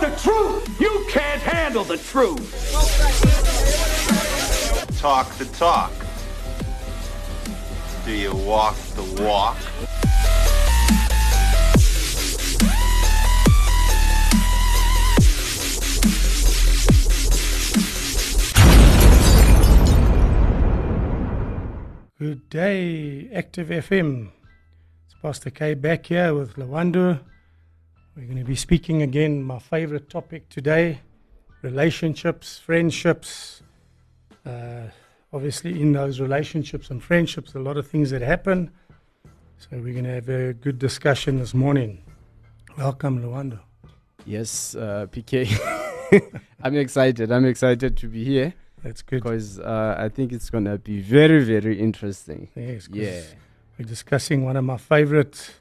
want the truth. You can't handle the truth. Talk the talk. Do you walk the walk? Good day, Active FM. It's Pastor K back here with Lawando. We're going to be speaking again, my favorite topic today relationships, friendships. Uh, obviously, in those relationships and friendships, a lot of things that happen. So, we're going to have a good discussion this morning. Welcome, Lawando. Yes, uh, PK. I'm excited. I'm excited to be here That's good. because uh, I think it's going to be very, very interesting. Yes, Yeah. We're discussing one of my favorite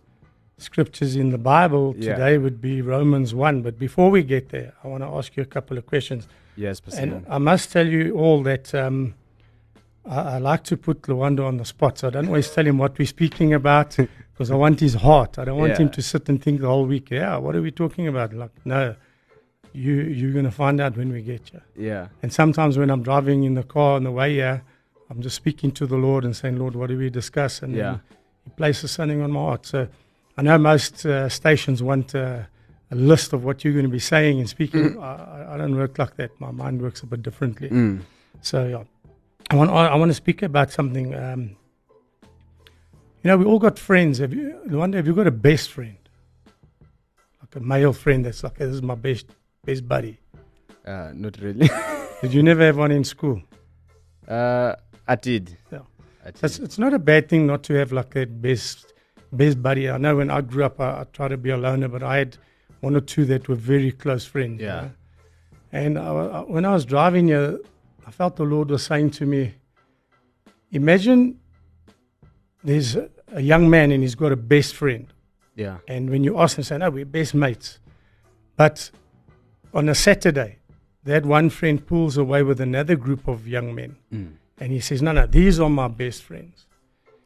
scriptures in the Bible Yeah. today would be Romans 1. But before we get there, I want to ask you a couple of questions. Yes, Pastor. And I must tell you all that um, I, I like to put Luando on the spot. So I don't always tell him what we're speaking about because I want his heart. I don't want him to sit and think the whole week, yeah, what are we talking about? Like, no, you, you're going to find out when we get you. yeah. And sometimes when I'm driving in the car on the way here, I'm just speaking to the Lord and saying, Lord, what do we discuss? And Yeah. He places something on my heart. So I know most uh, stations want uh, a list of what you're going to be saying and speaking. I, I- I don't work like that. My mind works a bit differently. Mm. So yeah, I want I want to speak about something. Um, you know, we all got friends. Have you? Luanda, have you got a best friend? Like a male friend that's like, this is my best best buddy. Uh, not really. Did you never have one in school? uh, I did. Yeah. I did. It's, it's not a bad thing not to have like a best best buddy. I know when I grew up, I, I tried to be a loner, but I had one or two that were very close friends. you Yeah. know. And I, I- when I was driving here, I felt the Lord was saying to me, "Imagine there's a, a young man and he's got a best friend, yeah. and when you ask him, say, no, we're best mates, but on a Saturday." That one friend pulls away with another group of young men. Mm. And he says, No, no, these are my best friends.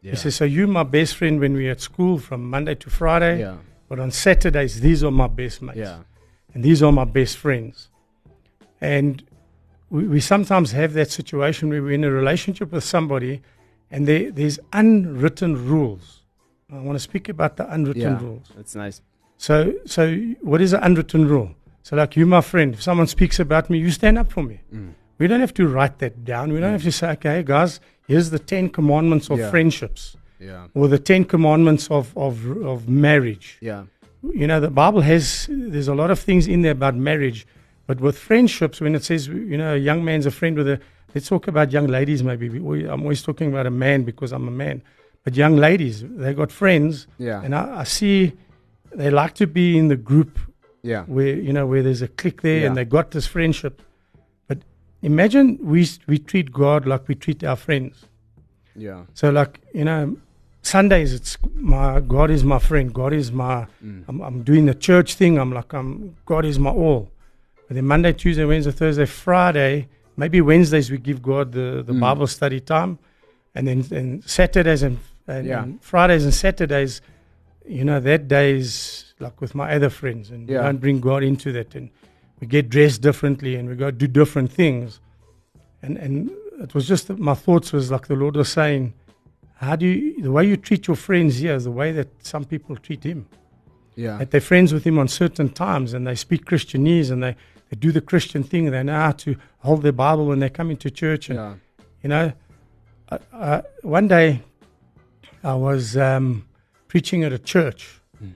Yeah. He says, So you're my best friend when we're at school from Monday to Friday, yeah. but on Saturdays, these are my best mates. Yeah. And these are my best friends. And we, we sometimes have that situation where we're in a relationship with somebody and there, there's unwritten rules. I want to speak about the unwritten Yeah. rules. That's nice. So, so what is an unwritten rule? So, like you, my friend, if someone speaks about me, you stand up for me. Mm. We don't have to write that down. We don't have to say, okay, guys, here's the 10 commandments of Yeah. friendships Yeah. or the 10 commandments of, of, of marriage. Yeah. You know, the Bible has, there's a lot of things in there about marriage, but with friendships, when it says, you know, a young man's a friend with a, let's talk about young ladies maybe. We, I'm always talking about a man because I'm a man. But young ladies, they got friends, Yeah. and I, I see they like to be in the group yeah. where you know where there's a click there and they got this friendship. Imagine we we treat God like we treat our friends. Yeah. So like you know, Sundays it's my God is my friend. God is my Mm. I'm, I'm doing the church thing. I'm like I'm God is my all. But then Monday, Tuesday, Wednesday, Thursday, Friday, maybe Wednesdays we give God the the Mm. Bible study time, and then and Saturdays and and, Yeah. and Fridays and Saturdays, you know that day is like with my other friends, and Yeah. don't bring God into that, and we get dressed differently, and we go do different things, and and it was just that my thoughts was like the Lord was saying, how do you the way you treat your friends here is the way that some people treat Him Yeah. that they're friends with him on certain times and they speak Christianese and they, they do the Christian thing. They know how to hold their Bible when they come into church. And, Yeah. you know, I, I, one day I was um, preaching at a church Mm.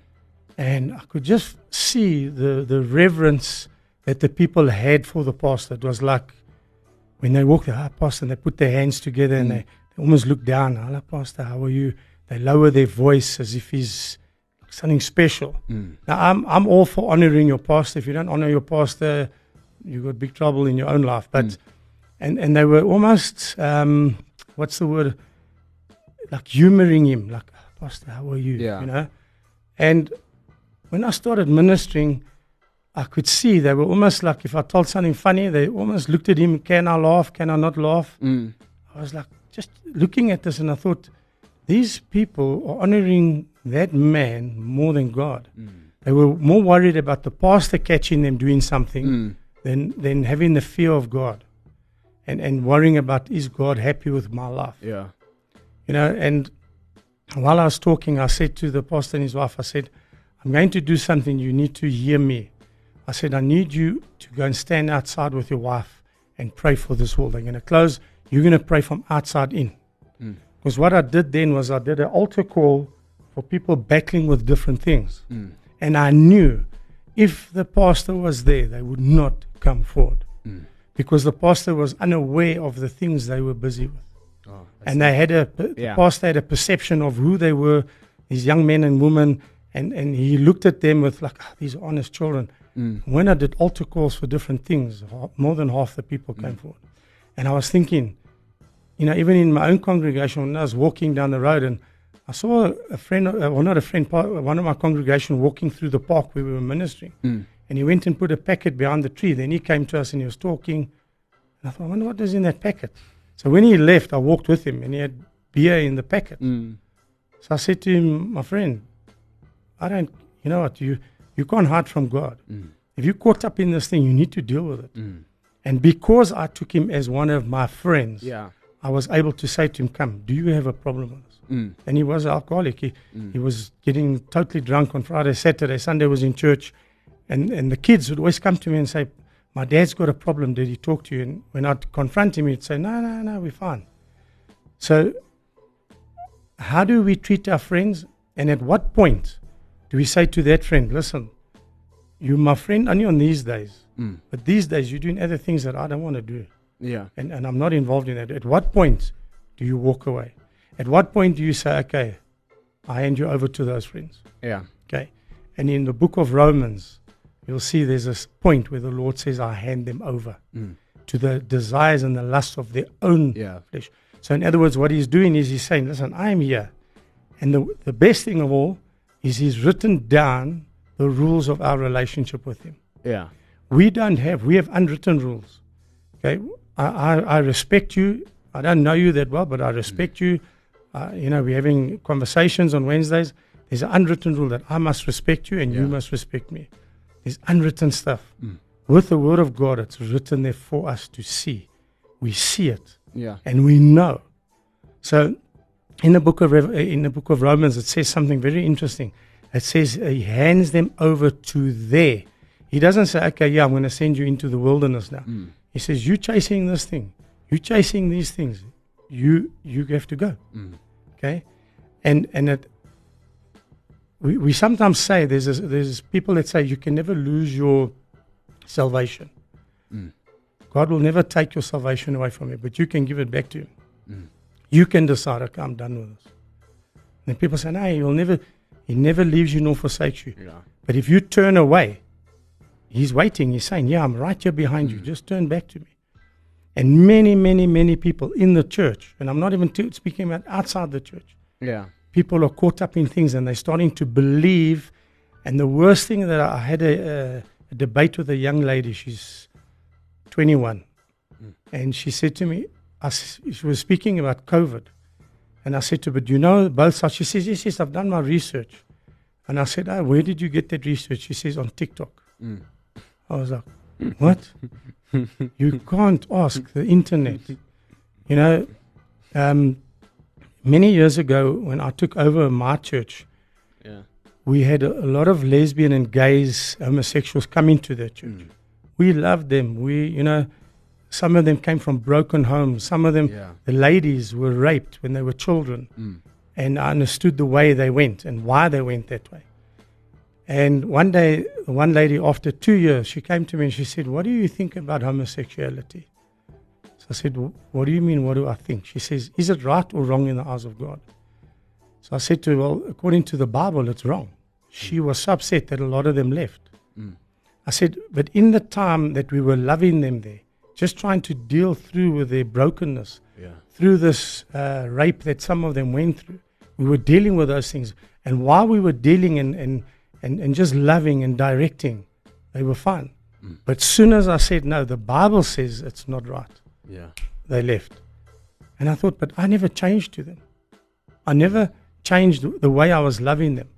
and I could just see the, the reverence that the people had for the pastor. It was like when they walk the ah, pastor and they put their hands together and Mm. they, they almost look down. Hello, pastor, how are you? They lower their voice as if he's something special. Mm. Now, I'm, I'm all for honoring your pastor. If you don't honor your pastor, you've got big trouble in your own life. But, Mm. and, and they were almost, um, what's the word? Like humoring him, like, "Ah, Pastor, how are you? Yeah. You know? And when I started ministering, I could see they were almost like if I told something funny, they almost looked at him, can I laugh? Can I not laugh? Mm. I was like, just looking at this, and I thought, these people are honoring that man more than God. Mm. They were more worried about the pastor catching them doing something Mm. than, than having the fear of God and, and worrying about is God happy with my life? Yeah. You know, and while I was talking, I said to the pastor and his wife, I said, I'm going to do something. You need to hear me. I said, I need you to go and stand outside with your wife and pray for this wall. They're going to close. You're going to pray from outside in. Mm. Because what I did then was I did an altar call for people battling with different things. Mm. And I knew if the pastor was there, they would not come forward Mm. because the pastor was unaware of the things they were busy with Oh, and they had a the Yeah. pastor had a perception of who they were, these young men and women, and and he looked at them with like "Ah, these honest children. Mm. When I did altar calls for different things, more than half the people came forward, and I was thinking, you know, even in my own congregation, when I was walking down the road and I saw a friend, uh, well, not a friend, one of my congregation walking through the park where we were ministering, Mm. and he went and put a packet behind the tree. Then he came to us and he was talking. And I thought, I wonder what is in that packet. So when he left, I walked with him and he had beer in the packet. Mm. So I said to him, my friend, I don't, you know what, you, you can't hide from God. Mm. If you're caught up in this thing, you need to deal with it. Mm. And because I took him as one of my friends, Yeah. I was able to say to him, come, do you have a problem with this? Mm. And he was an alcoholic. He, Mm. he was getting totally drunk on Friday, Saturday, Sunday was in church. And, and the kids would always come to me and say, My dad's got a problem. Did he talk to you? And when I'd confront him, he'd say, No, no, no, we're fine. So, how do we treat our friends? And at what point we say to that friend, Listen, you're my friend only on these days, Mm. but these days you're doing other things that I don't want to do Yeah. and, and I'm not involved in that. At what point do you walk away? At what point do you say, okay, I hand you over to those friends? Yeah. Okay. And in the book of Romans, you'll see there's this point where the Lord says, I hand them over Mm. to the desires and the lusts of their own Yeah. flesh. So, in other words, what he's doing is he's saying, listen, I'm here. And the, the best thing of all is he's written down the rules of our relationship with him. Yeah. We don't have, we have unwritten rules. Okay, I, I, I respect you. I don't know you that well, but I respect you. Uh, you know, we're having conversations on Wednesdays. There's an unwritten rule that I must respect you and you must respect me. There's unwritten stuff. Mm. With the Word of God, it's written there for us to see. We see it Yeah. and we know. So, in the book of uh, in the book of Romans, it says something very interesting. It says he hands them over to there. He doesn't say, "Okay, yeah, I'm going to send you into the wilderness now." Mm. He says, "You're chasing this thing, You're chasing these things, you you have to go." Mm. Okay, and and it. We, we sometimes say there's a, there's people that say you can never lose your salvation. Mm. God will never take your salvation away from you, but you can give it back to Him. You can decide, okay, I'm done with this. And people say, no, He'll never, He never leaves you nor forsakes you. Yeah. But if you turn away, He's waiting. He's saying, yeah, I'm right here behind you. Mm. Just turn back to me. And many, many, many people in the church, and I'm not even t- speaking about outside the church, Yeah. people are caught up in things and they're starting to believe. And the worst thing that I had a, a, a debate with a young lady. She's 21, Mm. and she said to me, I she was speaking about COVID, and I said to her, "But you know both sides." She says, "Yes, yes, I've done my research." And I said, "Oh, where did you get that research?" She says, "On TikTok." Mm. I was like, "What? you can't ask the internet." You know, um, many years ago when I took over my church, Yeah. we had a, a lot of lesbian and gays, homosexuals come into the church. Mm. We loved them. We, you know, some of them came from broken homes. Some of them, Yeah. the ladies were raped when they were children. Mm. And I understood the way they went and why they went that way. And one day, one lady, after two years, she came to me and she said, What do you think about homosexuality? So I said, What do you mean? What do I think? She says, Is it right or wrong in the eyes of God? So I said to her, Well, according to the Bible, it's wrong. She was so upset that a lot of them left. Mm. I said, But in the time that we were loving them there, just trying to deal through with their brokenness, Yeah. through this uh, rape that some of them went through. We were dealing with those things. And while we were dealing and, and, and, and just loving and directing, they were fine. Mm. But soon as I said, no, the Bible says it's not right, Yeah. they left. And I thought, but I never changed to them. I never changed the way I was loving them.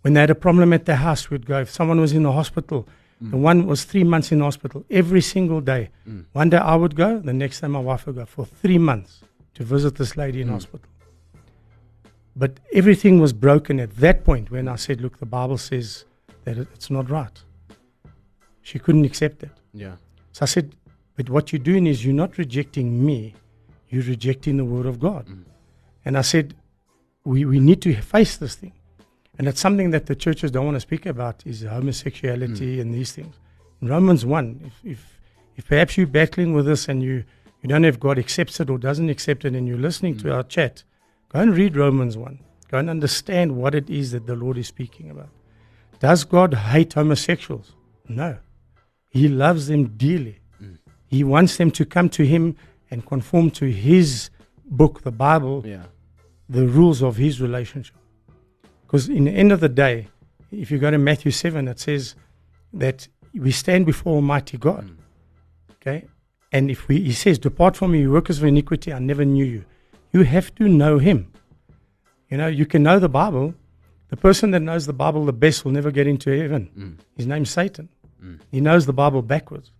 When they had a problem at their house, we'd go. If someone was in the hospital, Mm. the one was three months in hospital, every single day. Mm. One day I would go, the next day my wife would go for three months to visit this lady in mm. hospital. But everything was broken at that point when I said, Look, the Bible says that it's not right. She couldn't accept it. Yeah. So I said, But what you're doing is you're not rejecting me, you're rejecting the Word of God. And I said, we, we need to face this thing. And it's something that the churches don't want to speak about is homosexuality hmm. and these things. In Romans 1, if, if, if perhaps you're battling with this and you, you don't know if God accepts it or doesn't accept it and you're listening to hmm. our chat, go and read Romans 1. Go and understand what it is that the Lord is speaking about. Does God hate homosexuals? No. He loves them dearly. Hmm. He wants them to come to Him and conform to His book, the Bible, Yeah. the rules of His relationship. Because in the end of the day, if you go to Matthew 7, it says that we stand before Almighty God. Mm. Okay? And if we, He says, Depart from me, you workers of iniquity, I never knew you. You have to know Him. You know, you can know the Bible. The person that knows the Bible the best will never get into heaven. Mm. His name's Satan. Mm. He knows the Bible backwards.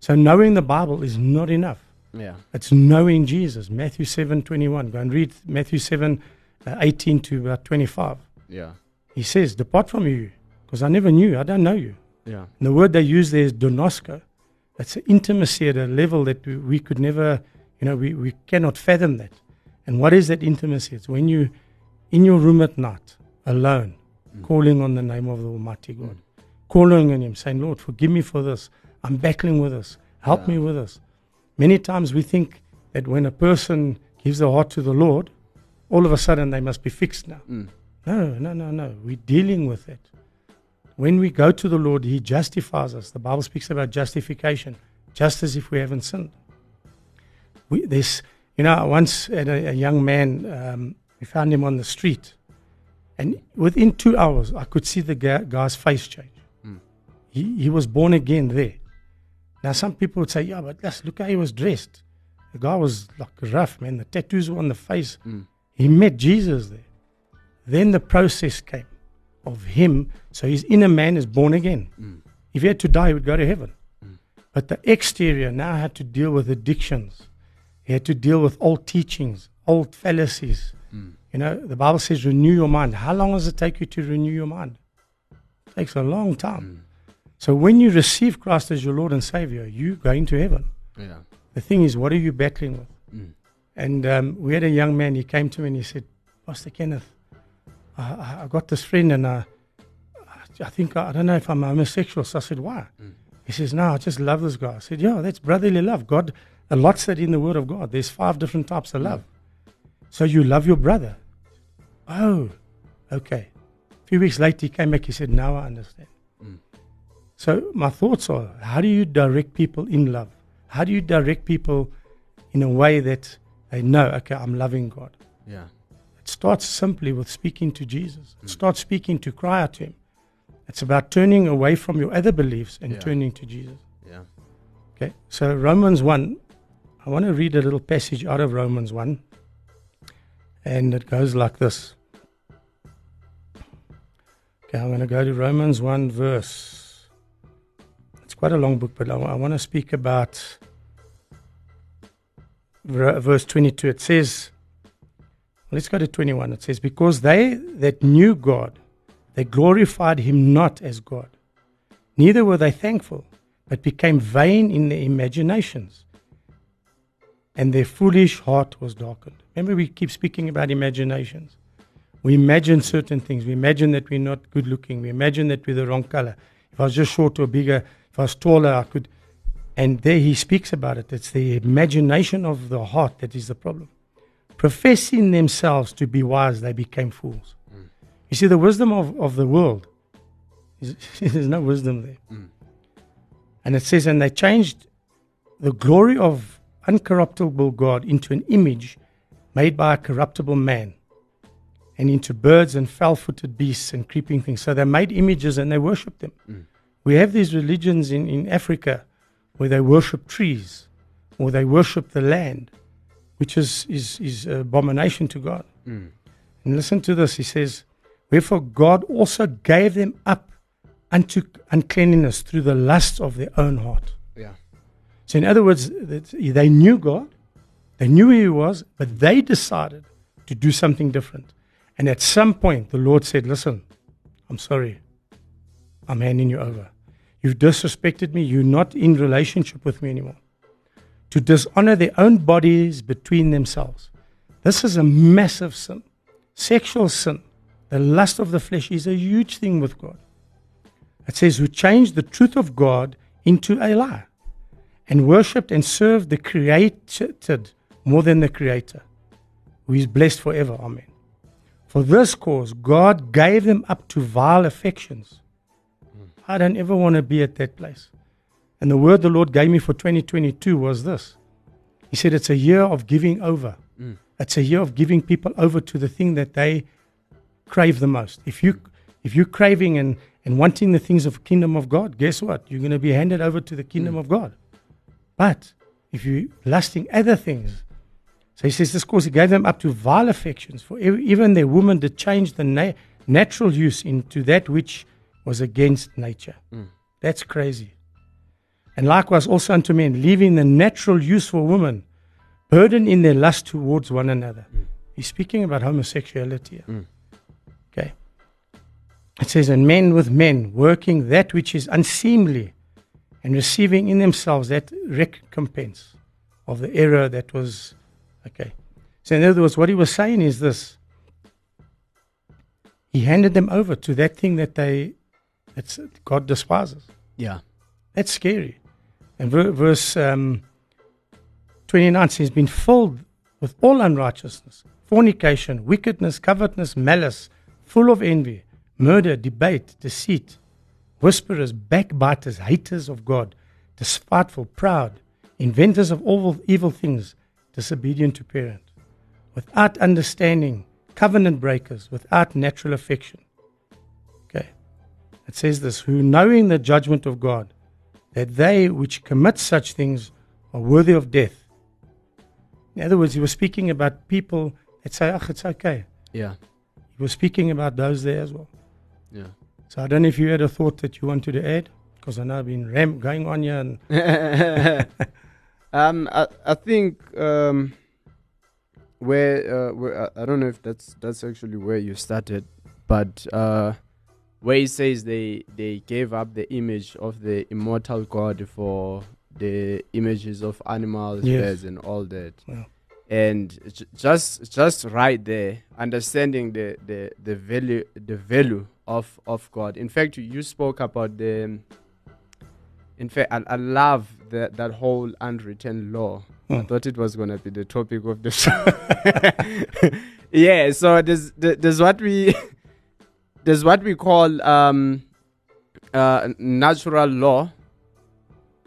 So knowing the Bible is not enough. Yeah. It's knowing Jesus. Matthew 7 21. Go and read Matthew 7 uh, 18 to about 25. Yeah. He says, Depart from you, because I never knew. I don't know you. Yeah. And the word they use there is ginosko. That's an intimacy at a level that we, we could never, you know, we, we cannot fathom that. And what is that intimacy? It's when you in your room at night, alone, calling on the name of the Almighty God, calling on Him, saying, Lord, forgive me for this. I'm battling with this. Help Yeah. me with this. Many times we think that when a person gives their heart to the Lord, all of a sudden they must be fixed now. Mm. No, no, no, no. We're dealing with it. When we go to the Lord, He justifies us. The Bible speaks about justification, just as if we haven't sinned. We, this, you know, I once had a, a young man, um, we found him on the street, and within two hours, I could see the guy's face change. He, he was born again there. Now, some people would say, yeah, but just look how he was dressed. The guy was like rough, man. The tattoos were on the face. He met Jesus there. Then the process came of him. So his inner man is born again. Mm. If he had to die, he would go to heaven. Mm. But the exterior now had to deal with addictions. He had to deal with old teachings, old fallacies. Mm. You know, the Bible says renew your mind. How long does it take you to renew your mind? It takes a long time. So when you receive Christ as your Lord and Savior, you go into heaven. Yeah. The thing is, what are you battling with? And um, we had a young man, he came to me and he said, Pastor Kenneth, I, I- got this friend and I, I think, I don't know if I'm homosexual. So I said, why? Mm. He says, no, I just love this guy. I said, yeah, that's brotherly love. God allots that in the Word of God. There's five different types of mm. love. So you love your brother. Oh, okay. A few weeks later, he came back. He said, now I understand. Mm. So my thoughts are, how do you direct people in love? How do you direct people in a way that they know, okay, I'm loving God? Yeah. It starts simply with speaking to Jesus. It starts speaking to cry out to Him. It's about turning away from your other beliefs and Yeah. turning to Jesus. Yeah. Okay, so Romans 1, I want to read a little passage out of Romans 1, and it goes like this. Okay, I'm going to go to Romans 1, verse. It's quite a long book, but I, want to speak about verse 22. It says, let's go to 21. It says, Because they that knew God, they glorified him not as God, neither were they thankful but became vain in their imaginations, and their foolish heart was darkened. Remember, we keep speaking about imaginations. We imagine certain things. We imagine that we're not good looking. We imagine that we're the wrong color. If I was just short or bigger, if I was taller, I could. And there he speaks about it. It's the imagination of the heart that is the problem. Professing themselves to be wise, they became fools. You see, the wisdom of, of the world, is, there's no wisdom there. And it says, and they changed the glory of uncorruptible God into an image made by a corruptible man, and into birds and foul footed beasts and creeping things. So they made images and they worshiped them. We have these religions in, in Africa where they worship trees or they worship the land, which is, is, is abomination to God. Mm. And listen to this. He says, Wherefore God also gave them up unto uncleanness through the lusts of their own heart. Yeah. So, in other words, they knew God, they knew who He was, but they decided to do something different. And at some point, the Lord said, Listen, I'm sorry. I'm handing you over. You've disrespected me. You're not in relationship with me anymore. To dishonor their own bodies between themselves. This is a massive sin. Sexual sin, the lust of the flesh, is a huge thing with God. It says, who changed the truth of God into a lie and worshipped and served the created more than the creator, who is blessed forever. Amen. For this cause, God gave them up to vile affections. I don't ever want to be at that place. And the word the Lord gave me for 2022 was this He said, It's a year of giving over. Mm. It's a year of giving people over to the thing that they crave the most. If you if you're craving and, and wanting the things of kingdom of God, guess what? You're going to be handed over to the kingdom mm. of God. But if you're lusting other things, so he says this cause he gave them up to vile affections, for ev- even their woman did change the na- natural use into that which was against nature. Mm. That's crazy. And likewise also unto men, leaving the natural use for women, burden in their lust towards one another. Mm. He's speaking about homosexuality. here. Mm. Okay. It says, and men with men, working that which is unseemly, and receiving in themselves that recompense of the error that was. Okay. So, in other words, what he was saying is this He handed them over to that thing that they, that's God despises. Yeah. That's scary. And verse um, 29 says, been filled with all unrighteousness, fornication, wickedness, covetousness, malice, full of envy, murder, debate, deceit, whisperers, backbiters, haters of God, despiteful, proud, inventors of all evil things, disobedient to parent, without understanding, covenant breakers, without natural affection. Okay. It says this, who knowing the judgment of God, that they which commit such things are worthy of death. In other words, he was speaking about people that say, oh, it's okay. Yeah. He was speaking about those there as well. Yeah. So I don't know if you had a thought that you wanted to add, because I know I've been ram- going on here. And um, I, I think um, where, uh, where I- I don't know if that's that's actually where you started, but uh, where he says they they gave up the image of the immortal God for the images of animals, Yes. birds, and all that. Yeah. And j- just just right there, understanding the, the, the value the value of of God. In fact, you, spoke about the in fact, I, I love that that whole unwritten law. I thought it was gonna be the topic of the show. yeah, so there's there- there's what we there's what we call um uh natural law.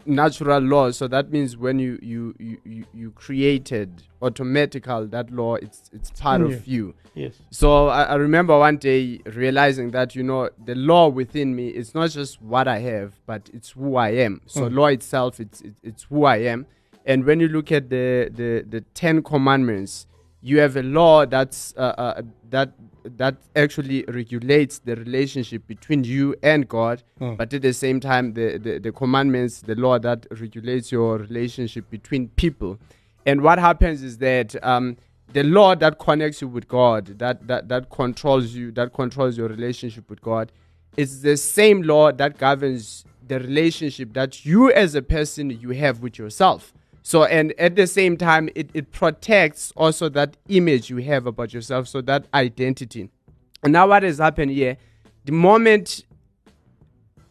Natural law. So that means when you you you you, created automatical that law, it's it's part Yeah. of you. yes. So I, I remember one day realizing that you know the law within me it's not just what I have, but it's who I am. So Mm. law itself, it's it, it's who I am. And when you look at the the the Ten Commandments, you have a law that's uh, uh, that that actually regulates the relationship between you and God. Mm. But at the same time, the, the the commandments, the law that regulates your relationship between people. And what happens is that um, the law that connects you with God, that, that, that controls you, that controls your relationship with God, is the same law that governs the relationship that you as a person you have with yourself. So, and at the same time, it, it protects also that image you have about yourself, so that identity. And now, what has happened here? The moment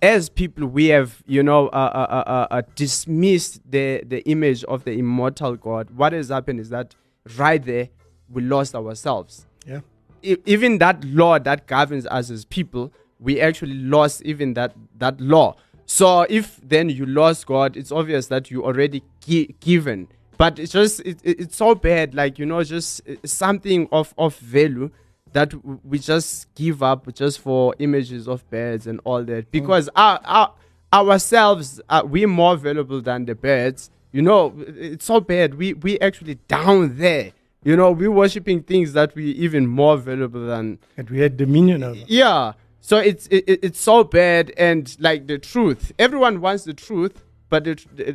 as people we have you know uh, uh, uh, uh, uh, dismissed the the image of the immortal god what has happened is that right there we lost ourselves Yeah. E- even that law that governs us as people we actually lost even that that law so if then you lost god it's obvious that you already gi- given. But it's just it, it- it's so bad like you know just uh, something of of value that w- we just give up just for images of birds and all that. Because our, our ourselves uh, we're more valuable than the birds. You know it's so bad. We we actually down there. You know, we're worshiping things that we even more valuable than and we had dominion over. yeah. So it's it, it- it's so bad, and like the truth, everyone wants the truth, but the, the,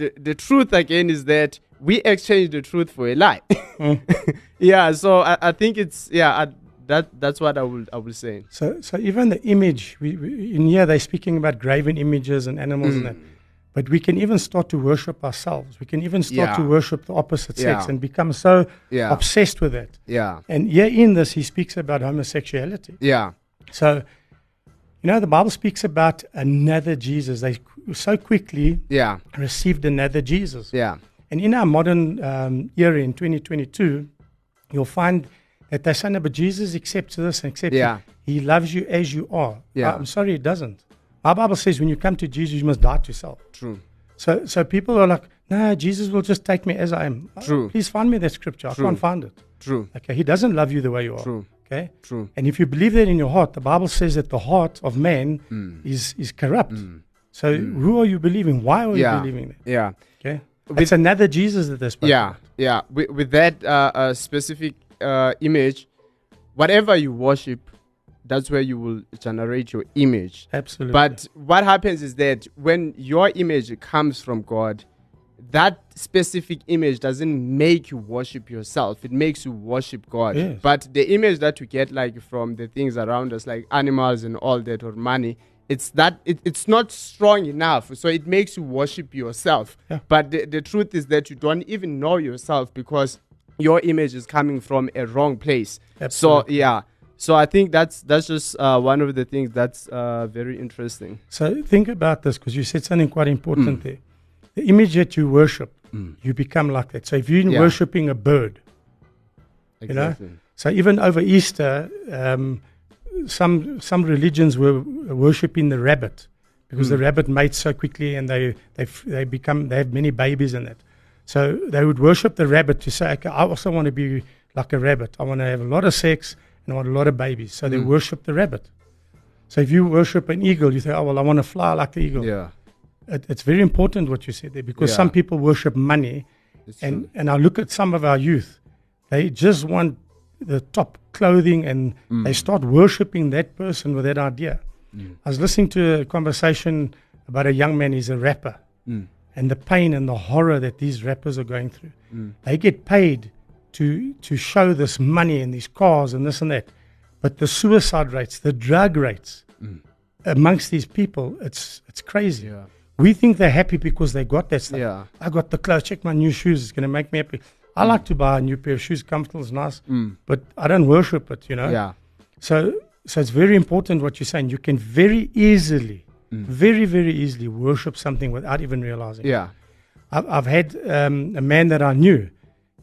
the the truth again is that we exchange the truth for a lie. yeah. So I, I think it's yeah. I, that that's what I will I will say. So, so even the image we, we, in here, they're speaking about graven images and animals and that. Mm. But we can even start to worship ourselves. We can even start to worship the opposite sex Yeah. and become so Yeah. obsessed with it. Yeah. And here in this, he speaks about homosexuality. Yeah. So, you know, the Bible speaks about another Jesus. They so quickly Yeah. received another Jesus. Yeah. And in our modern um, era in 2022, you'll find that they're saying, "No, but Jesus accepts this and accepts Yeah. He loves you as you are. Yeah. I'm sorry, he doesn't. My Bible says when you come to Jesus, you must die to self. True. So, so people are like, no, Jesus will just take me as I am. Oh, True. Please find me that scripture. I can't find it. True. Okay. He doesn't love you the way you are. True. Okay. True. And if you believe that in your heart, the Bible says that the heart of man Mm. is, is corrupt. So who are you believing? Why are Yeah. you believing that? Yeah. Okay. With- it's another Jesus that they're spoken Yeah, about. yeah. With, with that uh, uh, specific uh, image, whatever you worship, that's where you will generate your image. Absolutely. But what happens is that when your image comes from God, that specific image doesn't make you worship yourself. It makes you worship God. Yes. But the image that we get, like from the things around us, like animals and all that, or money, it's that it, it's not strong enough. So it makes you worship yourself. Yeah. But the, the truth is that you don't even know yourself because your image is coming from a wrong place. So yeah. So I think that's that's just uh, one of the things that's uh, very interesting. So think about this because you said something quite important Mm. there. The image that you worship, you become like that. So if you're Yeah. worshiping a bird, You know? so even over Easter, um, some some religions were worshiping the rabbit because the rabbit mates so quickly and they they they become they have many babies in it. So they would worship the rabbit to say, okay, I also want to be like a rabbit. I want to have a lot of sex and I want a lot of babies. So they Mm. worship the rabbit. So if you worship an eagle, you say, oh well, I want to fly like the eagle. Yeah. It, it's very important what you said there because Yeah. some people worship money, It's and true. and I look at some of our youth, they just want the top clothing and Mm. they start worshiping that person with that idea. Mm. I was listening to a conversation about a young man. He's a rapper, Mm. and the pain and the horror that these rappers are going through. Mm. They get paid to to show this money and these cars and this and that, but the suicide rates, the drug rates amongst these people, it's it's crazy. Mm. Yeah. We think they're happy because they got that stuff. Yeah. I got the clothes. Check my new shoes. It's going to make me happy. I like to buy a new pair of shoes. Comfortable is nice, Mm. but I don't worship it. You know. Yeah. So so it's very important what you're saying. You can very easily, very very easily worship something without even realizing. Mm. Yeah. I've, I've had um, a man that I knew.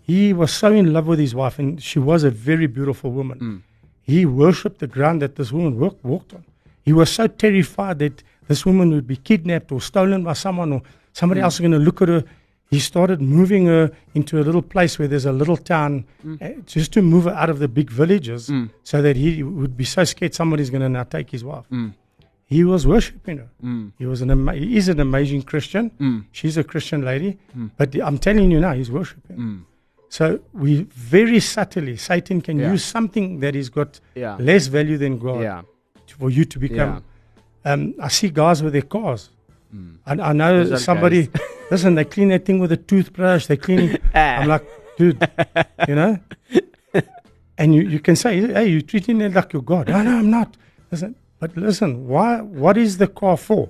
He was so in love with his wife, and she was a very beautiful woman. Mm. He worshipped the ground that this woman walked, walked on. He was so terrified that this woman would be kidnapped or stolen by someone, or Mm. somebody else is going to look at her. He started moving her into a little place where there's a little town, Mm. uh, just to move her out of the big villages, so that he would be so scared somebody's going to now take his wife. Mm. He was worshiping her. Mm. He was an ama- he is an amazing Christian. Mm. She's a Christian lady, but I'm telling you now, he's worshiping. Mm. So we very subtly, Satan can Yeah. use something that has got Yeah. less value than God Yeah. for you to become. Um, I see guys with their cars. I, I know somebody. listen, they clean that thing with a toothbrush. They clean. it. I'm like, dude, you know. And you, you can say, hey, you're treating it like your God. No, no, I'm not. Listen, but listen, why? What is the car for?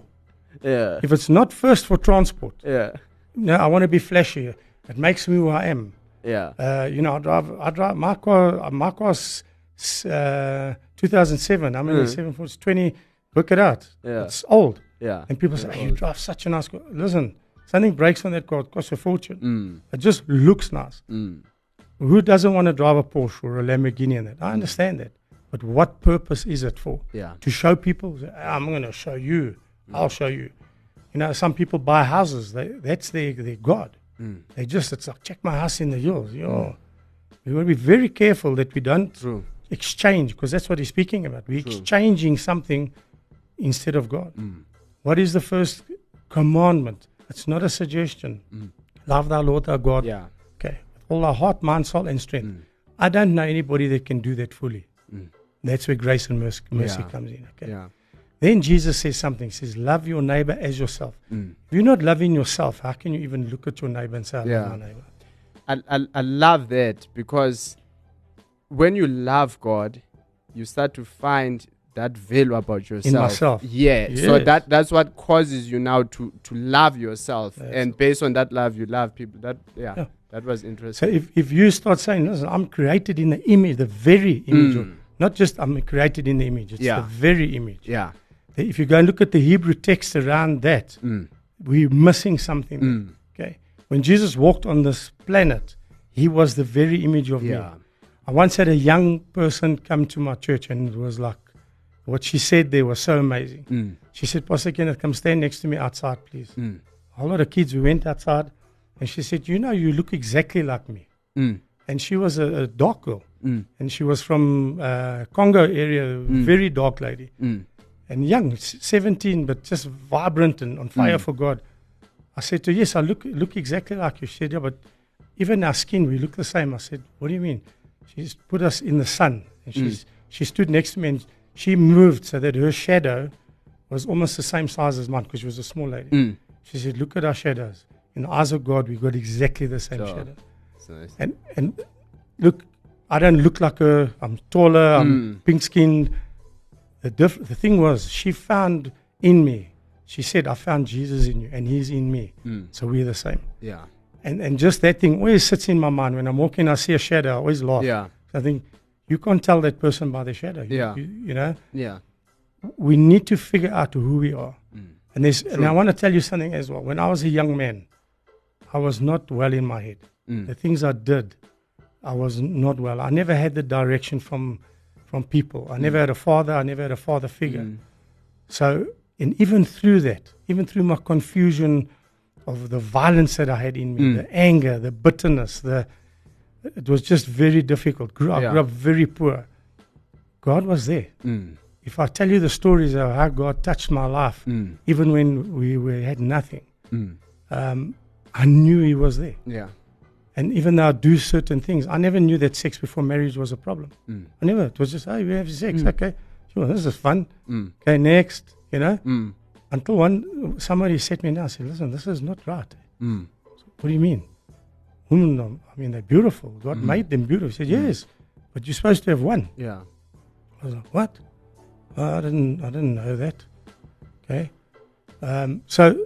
Yeah. If it's not first for transport, Yeah. no, I want to be flashy. It makes me who I am. Yeah. Uh, you know, I drive. I drive my car. My car's uh, 2007. I'm in the Mm. 740. 20. Work it out. Yeah. It's old. Yeah. And people say, hey, you drive such a nice car. Listen, something breaks on that car. It costs a fortune. Mm. It just looks nice. Mm. Who doesn't want to drive a Porsche or a Lamborghini and that? I understand that. But what purpose is it for? Yeah. To show people, I'm going to show you. I'll show you. You know, some people buy houses. They, that's their, their God. Mm. They just, it's like, check my house in the hills. Yo. We want to be very careful that we don't True. exchange, because that's what he's speaking about. We're True. exchanging something instead of God. Mm. What is the first commandment? It's not a suggestion. Love thy Lord thy God. Yeah. Okay. With all our heart, mind, soul, and strength. I don't know anybody that can do that fully. That's where grace and mercy, mercy Yeah. comes in. Okay. Yeah. Then Jesus says something. He says, "Love your neighbor as yourself." Mm. If you're not loving yourself, how can you even look at your neighbor and say, "I Yeah. love my neighbor"? I, I, I love that because when you love God, you start to find that value about yourself. myself. Yeah. So that that's what causes you now to to love yourself, That's and based on that love, you love people. That yeah, Yeah. that was interesting. So if, if you start saying, "Listen, I'm created in the image, the very image, of, Mm. not just I'm created in the image; it's Yeah. the very image." yeah. If you go and look at the Hebrew text around that, Mm. we're missing something. Mm. Okay, when Jesus walked on this planet, he was the very image of me. Yeah. I once had a young person come to my church, and it was like what she said there was so amazing. Mm. She said, Pastor Kenneth, come stand next to me outside, please. Mm. A whole lot of kids, we went outside, and she said, You know, you look exactly like me. Mm. And she was a, a dark girl, Mm. and she was from uh, Congo area, very dark lady, Mm. and young, 17, but just vibrant and on fire for God. I said to her, Yes, I look, look exactly like you. She said, Yeah, but even our skin, we look the same. I said, What do you mean? She's put us in the sun, and she's, she stood next to me, and she moved so that her shadow was almost the same size as mine because she was a small lady. Mm. She said, Look at our shadows. In the eyes of God, we've got exactly the same So- shadow. Nice. And and look, I don't look like her. I'm taller. I'm Mm. pink skinned. The diff- the thing was, she found in me. She said, "I found Jesus in you, and He's in me. Mm. So we're the same." Yeah. And and just that thing always sits in my mind when I'm walking. I see a shadow. I always laugh. Yeah. I think you can't tell that person by the shadow. You- Yeah. You, you know, Yeah. we need to figure out who we are. Mm. And there's, and I want to tell you something as well. When I was a young man, I was not well in my head. Mm. The things I did, I was not well. I never had the direction from from people. I never had a father. I never had a father figure. Mm. So, and even through that, even through my confusion of the violence that I had in me, Mm. the anger, the bitterness, the it was just very difficult. Grew, I Yeah. grew up very poor. God was there. Mm. If I tell you the stories of how God touched my life, Mm. even when we, we had nothing, Mm. um, I knew He was there. Yeah. And even though I do certain things, I never knew that sex before marriage was a problem. Mm. I never. It was just, hey, we have sex. Mm. Okay, sure, this is fun. Mm. Okay, next, you know. Until one somebody said me down, said, listen, this is not right. Mm. What do you mean? Women, I mean, they're beautiful. God Mm. made them beautiful. He said, yes, but you're supposed to have one. Yeah. I was like, what? Oh, I didn't, I didn't know that. Okay. Um, so,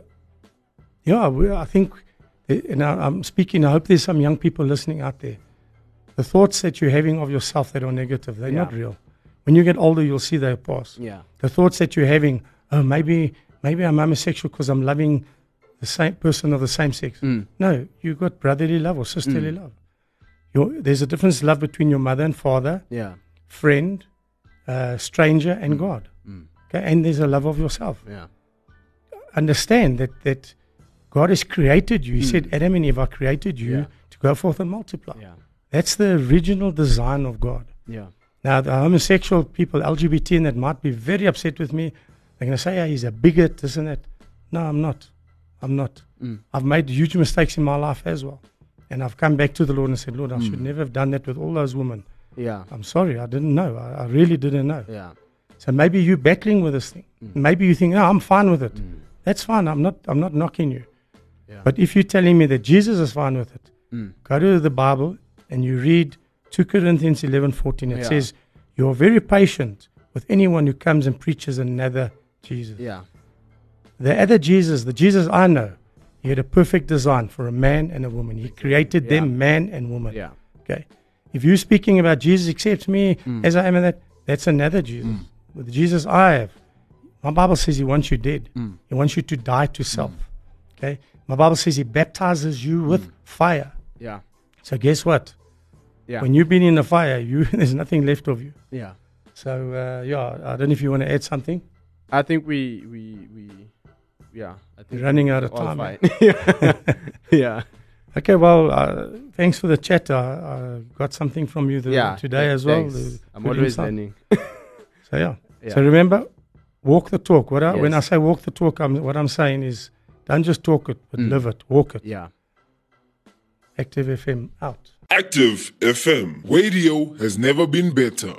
yeah, we, I think, eh, and I, I'm speaking, I hope there's some young people listening out there. The thoughts that you're having of yourself that are negative, they're not real. When you get older, you'll see they pass. Yeah. The thoughts that you're having, oh, maybe, maybe I'm homosexual because I'm loving the same person of the same sex. Mm. No, you've got brotherly love or sisterly Mm. love. Your, there's a difference love between your mother and father, Yeah. friend, uh, stranger, and God. Mm. Okay, and there's a love of yourself. Yeah. Understand that that God has created you. He Mm. said, "Adam and Eve, I created you Yeah. to go forth and multiply." Yeah. That's the original design of God. Yeah. Now, the homosexual people, LGBT, and that might be very upset with me. They're going to say, "Yeah, he's a bigot, isn't it? No, I'm not. I'm not. Mm. I've made huge mistakes in my life as well, and I've come back to the Lord and said, "Lord, I should Mm. never have done that with all those women." Yeah. I'm sorry, I didn't know. I, I really didn't know. Yeah. So maybe you're battling with this thing. Mm. Maybe you think, "No, I'm fine with it." Mm. That's fine. I'm not. I'm not knocking you. Yeah. But if you're telling me that Jesus is fine with it, Mm. go to the Bible and you read 2 Corinthians 11 14. It Yeah. says, You're very patient with anyone who comes and preaches another Jesus. Yeah. The other Jesus, the Jesus I know, he had a perfect design for a man and a woman. He created them, Yeah. man and woman. Yeah. Okay. If you're speaking about Jesus accepts me Mm. as I am, and that, that's another Jesus. Mm. With the Jesus I have, my Bible says he wants you dead. Mm. He wants you to die to self. Okay. My Bible says he baptizes you with Mm. fire. Yeah. So guess what? Yeah. When you've been in the fire, you there's nothing left of you. yeah. So uh, yeah, I don't know if you want to add something. I think we we we yeah. I think running out of time. eh? yeah. yeah. Okay, well, uh, thanks for the chat. I, I got something from you the, Yeah. today th- as well. thanks. the I'm always insight. learning. So yeah. Yeah. So remember, walk the talk. What I, when I say walk the talk, I'm, what I'm saying is don't just talk it, but Mm. live it, walk it. yeah. Active FM out. Active FM. Radio has never been better.